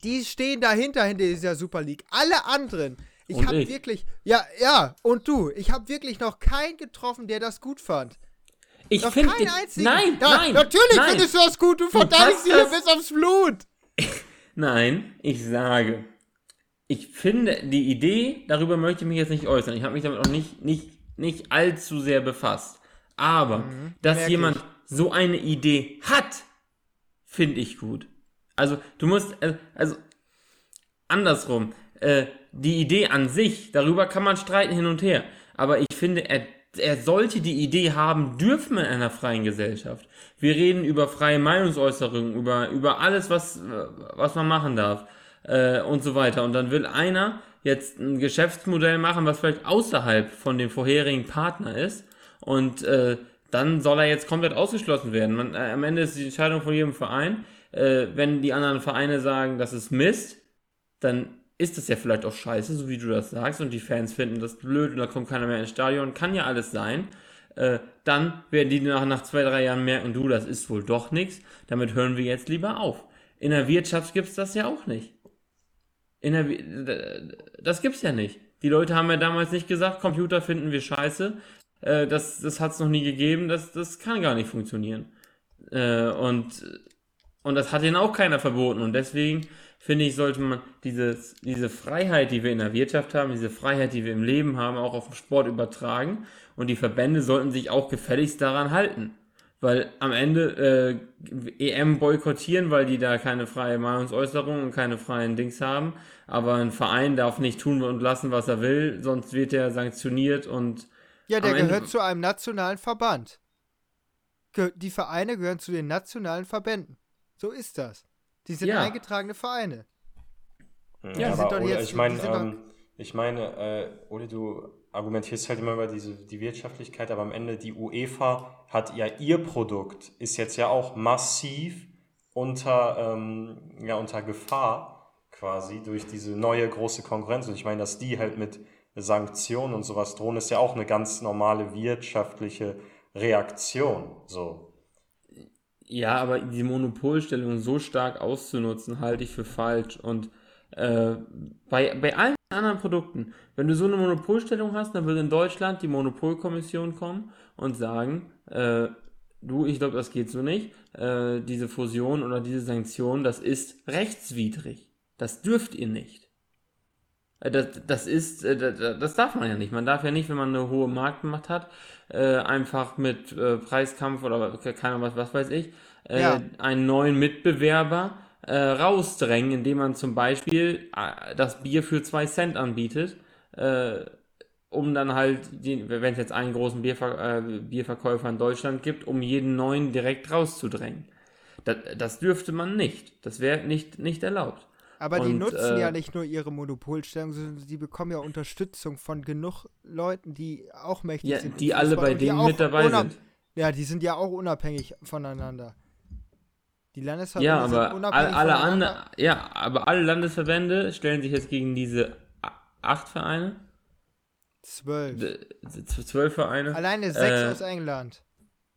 die stehen dahinter, hinter dieser Super League. Alle anderen, ich habe ich. wirklich, ja, ja, und du, ich habe wirklich noch keinen getroffen, der das gut fand. Ich finde, keinen einzigen. nein, Ja, nein, Natürlich nein, findest du das gut, du verteidigst dich hier das- bis aufs Blut. nein, ich sage, ich finde die Idee, darüber möchte ich mich jetzt nicht äußern. Ich habe mich damit auch nicht, nicht, nicht allzu sehr befasst. Aber, dass Mhm, merk jemand ich. so eine Idee hat, finde ich gut. Also, du musst, äh, also, andersrum, äh, die Idee an sich, darüber kann man streiten hin und her. Aber ich finde, er, er sollte die Idee haben dürfen in einer freien Gesellschaft. Wir reden über freie Meinungsäußerung, über, über alles, was, was man machen darf äh, und so weiter. Und dann will einer jetzt ein Geschäftsmodell machen, was vielleicht außerhalb von dem vorherigen Partner ist. Und äh, dann soll er jetzt komplett ausgeschlossen werden. Man, äh, am Ende ist die Entscheidung von jedem Verein. Äh, wenn die anderen Vereine sagen, das ist Mist, dann ist das ja vielleicht auch scheiße, so wie du das sagst, und die Fans finden das blöd und da kommt keiner mehr ins Stadion. Kann ja alles sein. äh, dann werden die nach, nach zwei, drei Jahren merken, du, das ist wohl doch nichts, damit hören wir jetzt lieber auf. In der Wirtschaft gibt es das ja auch nicht. In der, das gibt's ja nicht. Die Leute haben ja damals nicht gesagt, Computer finden wir scheiße. Äh, das das hat es noch nie gegeben, das, das kann gar nicht funktionieren. Äh, und, und das hat ihnen auch keiner verboten. Und deswegen finde ich, sollte man dieses, diese Freiheit, die wir in der Wirtschaft haben, diese Freiheit, die wir im Leben haben, auch auf den Sport übertragen. Und die Verbände sollten sich auch gefälligst daran halten. Weil am Ende äh, EM boykottieren, weil die da keine freie Meinungsäußerung und keine freien Dings haben. Aber ein Verein darf nicht tun und lassen, was er will, sonst wird er sanktioniert und. Ja, der gehört Ende zu einem nationalen Verband. Die Vereine gehören zu den nationalen Verbänden. So ist das. Die sind ja. eingetragene Vereine. Ja, aber Ole, jetzt, ich meine, ähm, ich meine, äh, Ole, du argumentierst halt immer über diese, die Wirtschaftlichkeit, aber am Ende die UEFA hat ja ihr Produkt, ist jetzt ja auch massiv unter, ähm, ja, unter Gefahr quasi durch diese neue große Konkurrenz. Und ich meine, dass die halt mit Sanktionen und sowas drohen, ist ja auch eine ganz normale wirtschaftliche Reaktion. So. Ja, aber die Monopolstellung so stark auszunutzen, halte ich für falsch. Und äh, bei, bei allen anderen Produkten, wenn du so eine Monopolstellung hast, dann würde in Deutschland die Monopolkommission kommen und sagen, äh, du, ich glaube, das geht so nicht. Äh, diese Fusion oder diese Sanktion, das ist rechtswidrig. Das dürft ihr nicht. Äh, das, das ist, äh, das darf man ja nicht. Man darf ja nicht, wenn man eine hohe Marktmacht hat, äh, einfach mit Preiskampf oder keine was, was weiß ich, ja. einen neuen Mitbewerber rausdrängen, indem man zum Beispiel das Bier für zwei Cent anbietet, um dann halt, wenn es jetzt einen großen Bierver Bierverkäufer in Deutschland gibt, um jeden neuen direkt rauszudrängen. Das, das dürfte man nicht. Das wäre nicht, nicht erlaubt. Aber und, die nutzen äh, ja nicht nur ihre Monopolstellung, sondern sie bekommen ja Unterstützung von genug Leuten, die auch mächtig ja, sind. Die alle bei denen mit dabei sind. Ja, die sind ja auch unabhängig voneinander. Die Landesverbände ja, aber sind unabhängig alle anderen, Ja, aber alle Landesverbände stellen sich jetzt gegen diese acht Vereine. Zwölf. Zwölf Vereine. Alleine sechs äh, aus England.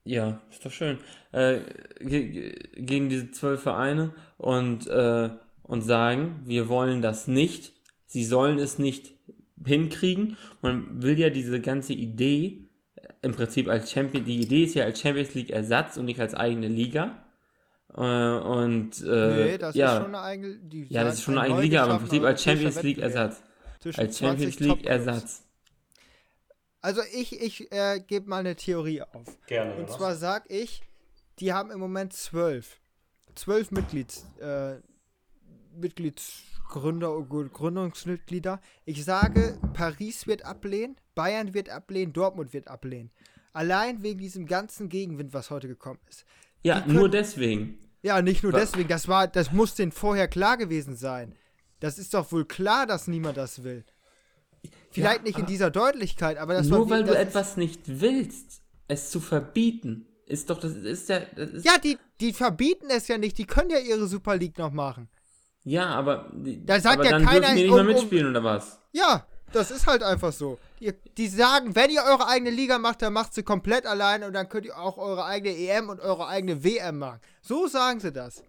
Ja, ist doch schön. Äh, gegen diese zwölf Vereine und äh, und sagen, wir wollen das nicht, sie sollen es nicht hinkriegen. Man will ja diese ganze Idee äh, im Prinzip als Champion, die Idee ist ja als Champions League Ersatz und nicht als eigene Liga. Äh, und äh, nee, das ja, ist schon eine eigene die Ja, das ist schon eine eigene Liga, aber im Prinzip als Champions League Ersatz. Als Champions League Ersatz. Also ich, ich äh, gebe mal eine Theorie auf. Gerne. Und zwar sag ich, die haben im Moment zwölf. Zwölf Mitglieds, äh, Mitgliedsgründer Gründungsmitglieder. Ich sage, Paris wird ablehnen, Bayern wird ablehnen, Dortmund wird ablehnen. Allein wegen diesem ganzen Gegenwind, was heute gekommen ist. Ja, können, nur deswegen. Ja, nicht nur deswegen. Das war, das muss denen vorher klar gewesen sein. Das ist doch wohl klar, dass niemand das will. Vielleicht ja, nicht in dieser Deutlichkeit, aber das Nur war, weil du etwas nicht willst, es zu verbieten, ist doch, das ist ja. Das ist ja, die, die verbieten es ja nicht, die können ja ihre Super League noch machen. Ja, aber, da sagt aber ja dann keiner, dürfen die nicht um, mehr mitspielen, oder was? Ja, das ist halt einfach so. Die, die, sagen, wenn ihr eure eigene Liga macht, dann macht sie komplett alleine und dann könnt ihr auch eure eigene EM und eure eigene WM machen. So sagen sie das.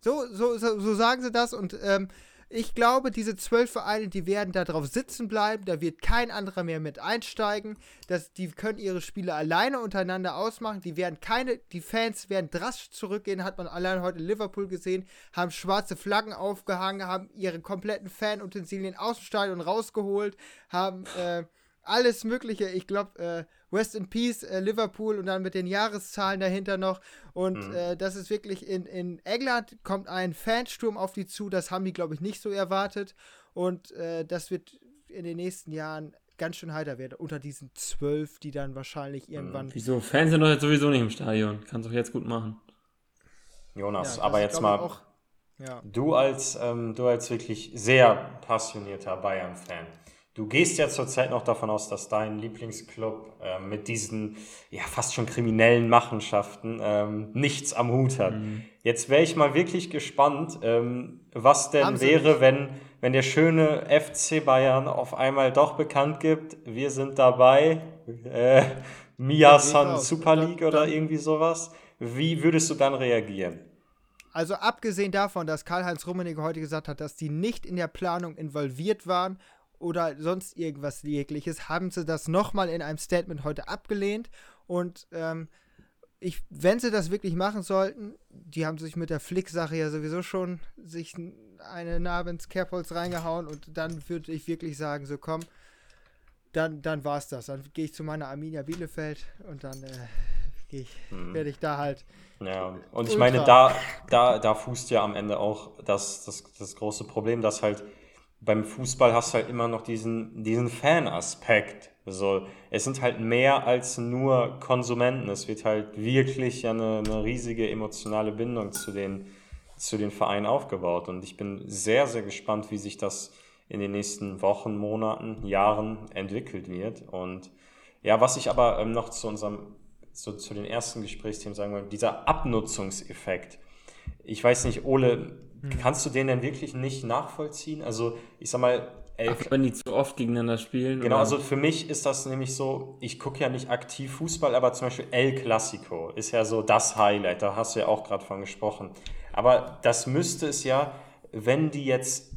So, so, so, so sagen sie das und ähm, ich glaube, diese zwölf Vereine, die werden da drauf sitzen bleiben. Da wird kein anderer mehr mit einsteigen. Das, die können ihre Spiele alleine untereinander ausmachen. Die werden keine, die Fans werden drastisch zurückgehen. Hat man allein heute in Liverpool gesehen. Haben schwarze Flaggen aufgehangen, haben ihre kompletten Fanutensilien aus dem Stadion rausgeholt, haben äh, alles Mögliche. Ich glaube, äh, Rest in Peace, äh, Liverpool und dann mit den Jahreszahlen dahinter noch. Und mhm. äh, das ist wirklich in, in England kommt ein Fansturm auf die zu. Das haben die, glaube ich, nicht so erwartet. Und äh, das wird in den nächsten Jahren ganz schön heiter werden. Unter diesen zwölf, die dann wahrscheinlich mhm. irgendwann. Wieso? Fans sind doch jetzt sowieso nicht im Stadion. Kannst doch jetzt gut machen. Jonas, ja, aber jetzt mal. Auch, ja. Du als ähm, du als wirklich sehr passionierter Bayern-Fan. Du gehst ja zurzeit noch davon aus, dass dein Lieblingsclub äh, mit diesen ja fast schon kriminellen Machenschaften ähm, nichts am Hut hat. Mhm. Jetzt wäre ich mal wirklich gespannt, ähm, was denn wäre, wenn, wenn der schöne FC Bayern auf einmal doch bekannt gibt, wir sind dabei äh, Miyasan Super League oder irgendwie sowas. Wie würdest du dann reagieren? Also abgesehen davon, dass Karl-Heinz Rummenigge heute gesagt hat, dass die nicht in der Planung involviert waren oder sonst irgendwas jegliches, haben sie das nochmal in einem Statement heute abgelehnt. Und ähm, ich, wenn sie das wirklich machen sollten, die haben sich mit der Flick-Sache ja sowieso schon sich eine Narbe ins Kerbholz reingehauen und dann würde ich wirklich sagen, so komm, dann, dann war es das. Dann gehe ich zu meiner Arminia Bielefeld und dann äh, ich, hm. werde ich da halt. Ja, und ich meine, da, da, da fußt ja am Ende auch das, das, das große Problem, dass halt beim Fußball hast du halt immer noch diesen, diesen Fan-Aspekt. So, es sind halt mehr als nur Konsumenten. Es wird halt wirklich eine, eine riesige emotionale Bindung zu den, zu den Vereinen aufgebaut. Und ich bin sehr, sehr gespannt, wie sich das in den nächsten Wochen, Monaten, Jahren entwickelt wird. Und ja, was ich aber ähm, noch zu unserem, zu, zu den ersten Gesprächsthemen sagen will, dieser Abnutzungseffekt. Ich weiß nicht, Ole, hm. kannst du den denn wirklich nicht nachvollziehen? Also, ich sag mal, Ach, wenn die zu oft gegeneinander spielen? Genau, oder? also für mich ist das nämlich so, ich gucke ja nicht aktiv Fußball, aber zum Beispiel El Clasico ist ja so das Highlight, da hast du ja auch gerade von gesprochen. Aber das müsste es ja, wenn die jetzt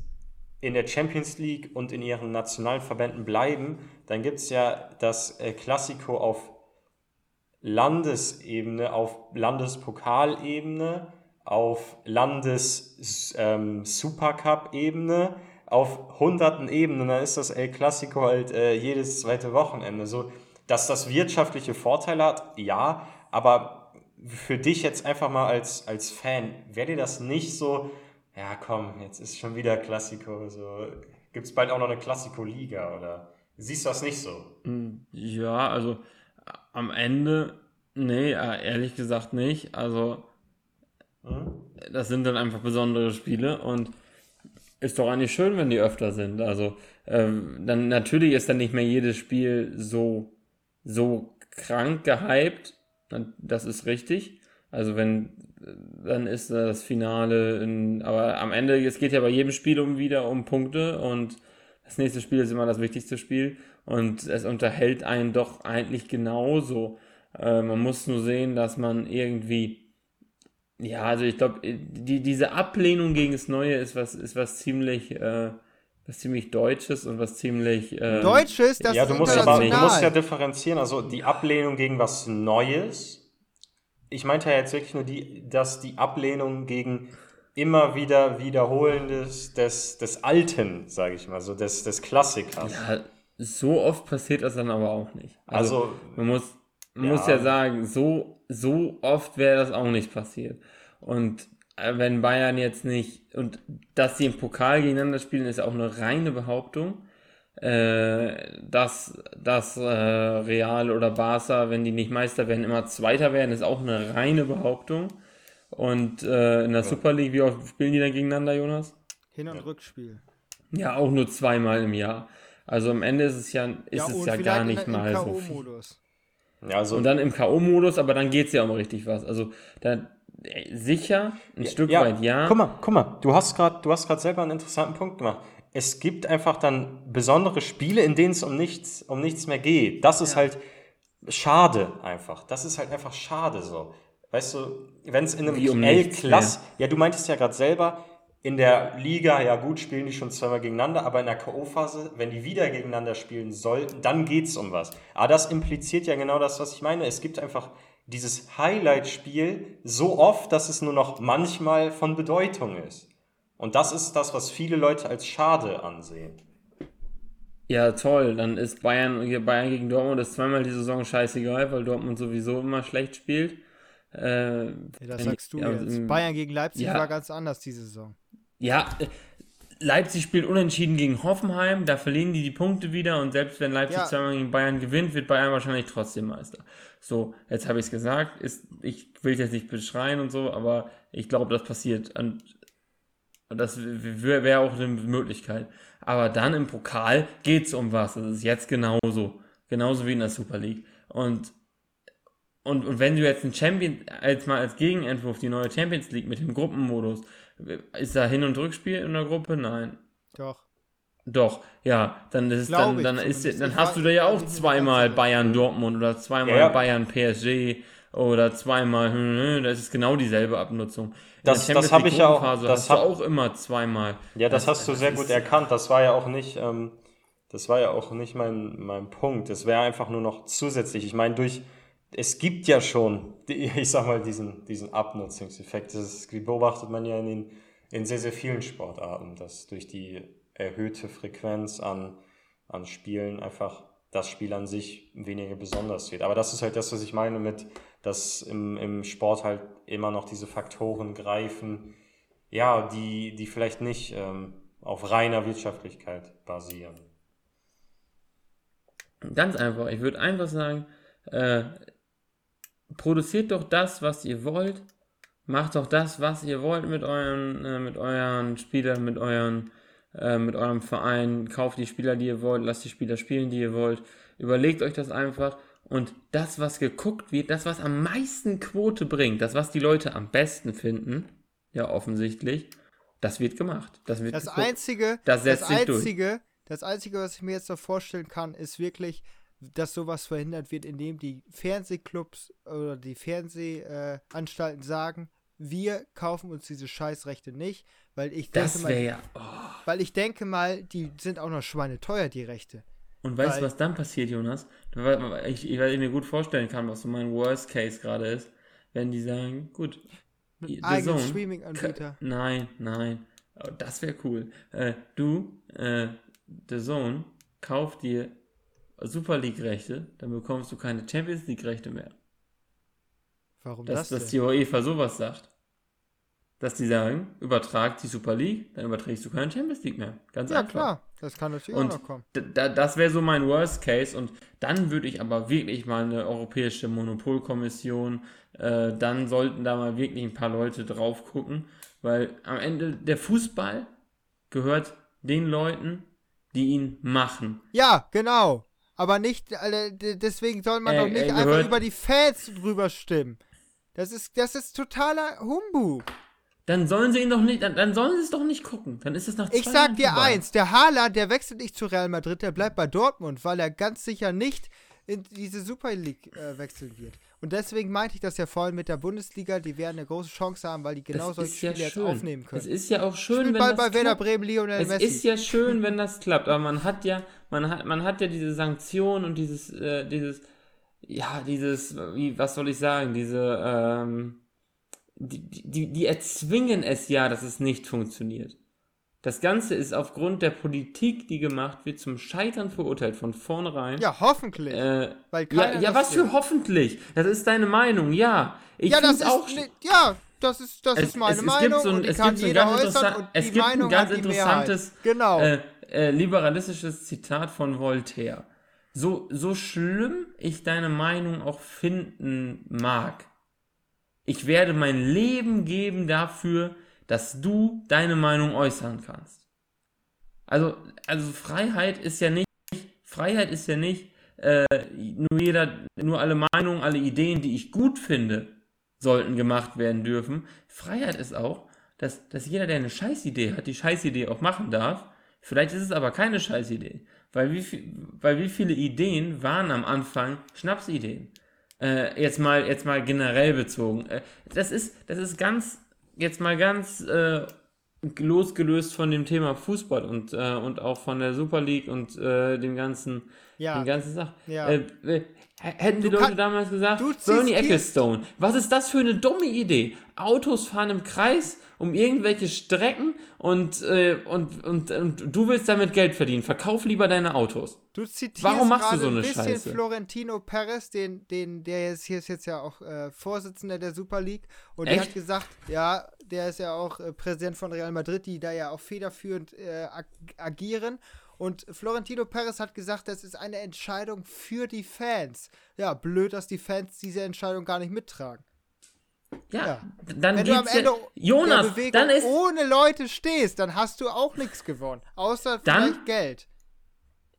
in der Champions League und in ihren nationalen Verbänden bleiben, dann gibt es ja das äh, Classico auf Landesebene, auf Landespokalebene, auf Landes-Supercup-Ebene, ähm, auf hunderten Ebenen, dann ist das El Clasico halt äh, jedes zweite Wochenende. So, dass das wirtschaftliche Vorteile hat, ja, aber für dich jetzt einfach mal als, als Fan, wäre dir das nicht so, ja komm, jetzt ist schon wieder Klassiko, so gibt es bald auch noch eine Klassiko-Liga oder siehst du das nicht so? Hm, ja, also am Ende, nee, äh, ehrlich gesagt nicht. Also? Das sind dann einfach besondere Spiele und ist doch eigentlich schön, wenn die öfter sind. Also ähm, dann natürlich ist dann nicht mehr jedes Spiel so so krank gehypt. Das ist richtig. Also wenn dann ist das Finale, in, aber am Ende, es geht ja bei jedem Spiel um wieder um Punkte und das nächste Spiel ist immer das wichtigste Spiel und es unterhält einen doch eigentlich genauso. Äh, man muss nur sehen, dass man irgendwie, ja, also ich glaube, die, diese Ablehnung gegen das Neue ist was, ist was ziemlich, äh, was ziemlich Deutsches und was ziemlich. Äh, Deutsches, das ja, du musst aber, du musst ja differenzieren. Also die Ablehnung gegen was Neues ich meinte ja jetzt wirklich nur die, dass die Ablehnung gegen immer wieder Wiederholendes des, des Alten, sage ich mal, so des, des Klassikers. Ja, so oft passiert das dann aber auch nicht. Also, also man muss, man ja. muss ja sagen, so, so oft wäre das auch nicht passiert. Und äh, wenn Bayern jetzt nicht, und dass sie im Pokal gegeneinander spielen, ist auch eine reine Behauptung äh, dass, dass äh, Real oder Barca, wenn die nicht Meister werden, immer Zweiter werden, ist auch eine reine Behauptung. Und äh, in der ja. Super League, wie oft spielen die dann gegeneinander, Jonas? Hin- und Rückspiel. Ja, auch nur zweimal im Jahr. Also am Ende ist es ja, ist ja, es ja gar nicht mal so viel. Ja, also und dann im K.O.-Modus, aber dann geht es ja um richtig was. Also da, sicher, ein ja, Stück weit ja. Guck mal, guck mal, du hast gerade selber einen interessanten Punkt gemacht es gibt einfach dann besondere Spiele, in denen es um nichts, um nichts mehr geht. Das ist ja. halt schade einfach. Das ist halt einfach schade so. Weißt du, wenn es in einem um L-Klass, ja, du meintest ja gerade selber, in der Liga, ja gut, spielen die schon zweimal gegeneinander, aber in der K.O.-Phase, wenn die wieder gegeneinander spielen sollten, dann geht es um was. Aber das impliziert ja genau das, was ich meine. Es gibt einfach dieses Highlight-Spiel so oft, dass es nur noch manchmal von Bedeutung ist. Und das ist das, was viele Leute als schade ansehen. Ja, toll. Dann ist Bayern, Bayern gegen Dortmund ist zweimal die Saison scheißegal, weil Dortmund sowieso immer schlecht spielt. Äh, ja, das sagst du ja, jetzt. Bayern gegen Leipzig ja, war ganz anders diese Saison. Ja, Leipzig spielt unentschieden gegen Hoffenheim, da verlieren die die Punkte wieder und selbst wenn Leipzig ja. zweimal gegen Bayern gewinnt, wird Bayern wahrscheinlich trotzdem Meister. So, jetzt habe ich es gesagt, ist, ich will es jetzt nicht beschreien und so, aber ich glaube, das passiert. Und und das wäre wär auch eine Möglichkeit. Aber dann im Pokal geht es um was. Das ist jetzt genauso. Genauso wie in der Super League. Und, und, und wenn du jetzt ein Champion, als mal als Gegenentwurf die neue Champions League mit dem Gruppenmodus, ist da Hin- und Rückspiel in der Gruppe? Nein. Doch. Doch, ja, dann ist dann, dann ist dann hast du da ja auch zweimal. Bayern Dortmund oder zweimal Ja, ja. Bayern PSG oder zweimal, hm, hm, das ist genau dieselbe Abnutzung. In Das- das Champions hab League ich ja auch- das hast du hab- auch immer zweimal. Ja, das, hast du sehr gut erkannt. Das war ja auch nicht, ähm, das war ja auch nicht mein, mein Punkt. Es wäre einfach nur noch zusätzlich. Ich meine, durch, es gibt ja schon, ich sag mal, diesen, diesen Abnutzungseffekt. Das beobachtet man ja in, den, in sehr, sehr vielen Sportarten, dass durch die erhöhte Frequenz an, an Spielen einfach das Spiel an sich weniger besonders wird. Aber das ist halt das, was ich meine mit, dass im, im Sport halt immer noch diese Faktoren greifen, ja, die, die vielleicht nicht ähm, auf reiner Wirtschaftlichkeit basieren. Ganz einfach. Ich würde einfach sagen, äh, produziert doch das, was ihr wollt. Macht doch das, was ihr wollt mit euren, äh, mit euren Spielern, mit euren, äh, mit eurem Verein. Kauft die Spieler, die ihr wollt. Lasst die Spieler spielen, die ihr wollt. Überlegt euch das einfach. Und das, was geguckt wird, das, was am meisten Quote bringt, das, was die Leute am besten finden, ja offensichtlich, das wird gemacht. Das wird Das geguckt. einzige, Das setzt sich durch. einzige, das einzige, was ich mir jetzt noch vorstellen kann, ist wirklich, dass sowas verhindert wird, indem die Fernsehclubs oder die Fernsehanstalten sagen, wir kaufen uns diese Scheißrechte nicht, weil ich denke mal, ja. Oh. weil ich denke mal, die sind auch noch schweineteuer, die Rechte. Und weißt du, was dann passiert, Jonas? Ich, ich, weil ich mir gut vorstellen kann, was so mein Worst Case gerade ist, wenn die sagen, gut, The Eigenen Streaming-Anbieter. Nein, nein. Oh, Das wäre cool. Äh, du, äh, The Zone, kauf dir Super League-Rechte, dann bekommst du keine Champions League-Rechte mehr. Warum Dass, das dass denn? die UEFA sowas sagt. Dass die sagen, übertrag die Super League, dann überträgst du keine Champions League mehr. Ganz Ja, einfach. klar, das kann natürlich Und auch noch kommen. das wäre so mein Worst Case und dann würde ich aber wirklich mal eine europäische Monopolkommission, äh, dann sollten da mal wirklich ein paar Leute drauf gucken, weil am Ende der Fußball gehört den Leuten, die ihn machen. Ja, genau. Aber nicht, äh, deswegen soll man Er- doch nicht er einfach über die Fans drüber stimmen. Das ist, das ist totaler Humbug. Dann sollen sie ihn doch nicht, dann, dann sollen sie es doch nicht gucken. Dann ist es nach Ich zwei sag Jahren dir vorbei. eins, der Haaland, der wechselt nicht zu Real Madrid, der bleibt bei Dortmund, weil er ganz sicher nicht in diese Super League äh, wechseln wird. Und deswegen meinte ich das ja vorhin mit der Bundesliga, die werden eine große Chance haben, weil die genau das solche ist ja Spiele jetzt aufnehmen können. Es ist ja auch schön, Spielt wenn bald das bei Werder klappt. Bremen, Lionel Es Messi. ist ja schön, wenn das klappt, aber man hat ja, man hat, man hat ja diese Sanktion und dieses, äh, dieses, ja, dieses, wie, was soll ich sagen, diese, ähm, die, die, die erzwingen es ja, dass es nicht funktioniert. Das Ganze ist aufgrund der Politik, die gemacht wird, zum Scheitern verurteilt von vornherein. ja, hoffentlich. Äh, weil ja, ja, was für hoffentlich. Das ist deine Meinung, ja. Ich ja, das ist, auch ne, ja, das ist, das ist meine Meinung gibt so ein, und die es kann gibt so ein jeder ganz, äußern und es die gibt ein Meinung ganz die Mehrheit. interessantes Genau. äh, äh, liberalistisches Zitat von Voltaire. So, so schlimm ich deine Meinung auch finden mag, ich werde mein Leben geben dafür, dass du deine Meinung äußern kannst. Also, also Freiheit ist ja nicht, Freiheit ist ja nicht, äh, nur jeder, nur alle Meinungen, alle Ideen, die ich gut finde, sollten gemacht werden dürfen. Freiheit ist auch, dass, dass jeder, der eine Scheißidee hat, die Scheißidee auch machen darf. Vielleicht ist es aber keine Scheißidee. Weil wie, weil wie viele Ideen waren am Anfang Schnapsideen? Äh, jetzt mal, jetzt mal generell bezogen. Äh, das ist, das ist ganz, jetzt mal ganz äh, losgelöst von dem Thema Fußball und, äh, und auch von der Super League und äh, dem ganzen, Ja. den ganzen Sachen. Ja. Hätten die Du Leute damals gesagt, Bernie Ecclestone, was ist das für eine dumme Idee? Autos fahren im Kreis um irgendwelche Strecken und, äh, und, und, und du willst damit Geld verdienen. Verkauf lieber deine Autos. Du zitierst Warum machst du so eine ein bisschen Scheiße? Florentino Perez, den, den, der jetzt, hier ist jetzt ja auch äh, Vorsitzender der Super League. Und der Echt? hat gesagt, ja, der ist ja auch äh, Präsident von Real Madrid, die da ja auch federführend äh, ag agieren. Und Florentino Perez hat gesagt, das ist eine Entscheidung für die Fans. Ja, blöd, dass die Fans diese Entscheidung gar nicht mittragen. Ja, Ja. dann Wenn du am geht's ja, Ende Jonas, dann ist ohne Leute stehst, dann hast du auch nichts gewonnen. Außer Dann- vielleicht Geld.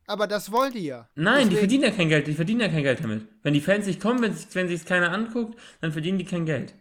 Aber das wollen die ja. Nein, die Deswegen- verdienen ja kein Geld, die verdienen ja kein Geld damit. Wenn die Fans nicht kommen, wenn sich wenn sich's keiner anguckt, dann verdienen die kein Geld.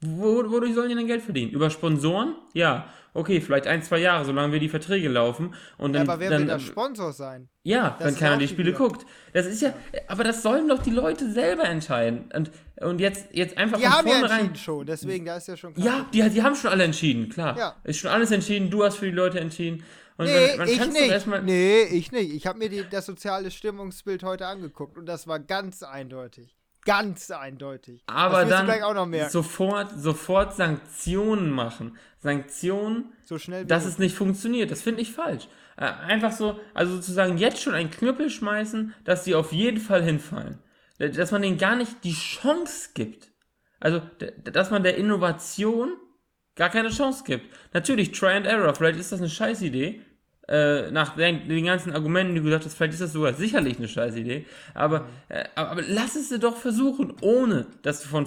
Wo, wodurch sollen die denn Geld verdienen? Über Sponsoren? Ja. Okay, vielleicht ein, zwei Jahre, solange wir die Verträge laufen. Und Ja, dann, aber wer dann, will der Sponsor sein? ja, Das wenn ist keiner die Spiele Wieder. guckt. Das ist ja, aber das sollen doch die Leute selber entscheiden. Und, und jetzt, jetzt einfach Die von haben ja vornherein. entschieden schon, deswegen, da ist ja schon klar. Ja, die, die haben schon alle entschieden, klar. Ja. Ist schon alles entschieden, du hast für die Leute entschieden. Und Nee, man, man ich nicht. Nee, ich nicht. Ich habe mir die, das soziale Stimmungsbild heute angeguckt und das war ganz eindeutig. Ganz eindeutig. Aber dann. So, sofort, sofort Sanktionen machen. Sanktionen, schnell wie dass es nicht funktioniert. Das finde ich falsch. Äh, einfach so, also sozusagen jetzt schon einen Knüppel schmeißen, dass die auf jeden Fall hinfallen. Äh, Dass man denen gar nicht die Chance gibt. Also, dass man der Innovation gar keine Chance gibt. Natürlich, Try and Error, vielleicht ist das eine Scheißidee. Äh, nach den, den ganzen Argumenten, die du gesagt hast, vielleicht ist das sogar sicherlich eine Scheißidee. Aber, äh, aber, lass es sie doch versuchen, ohne dass du von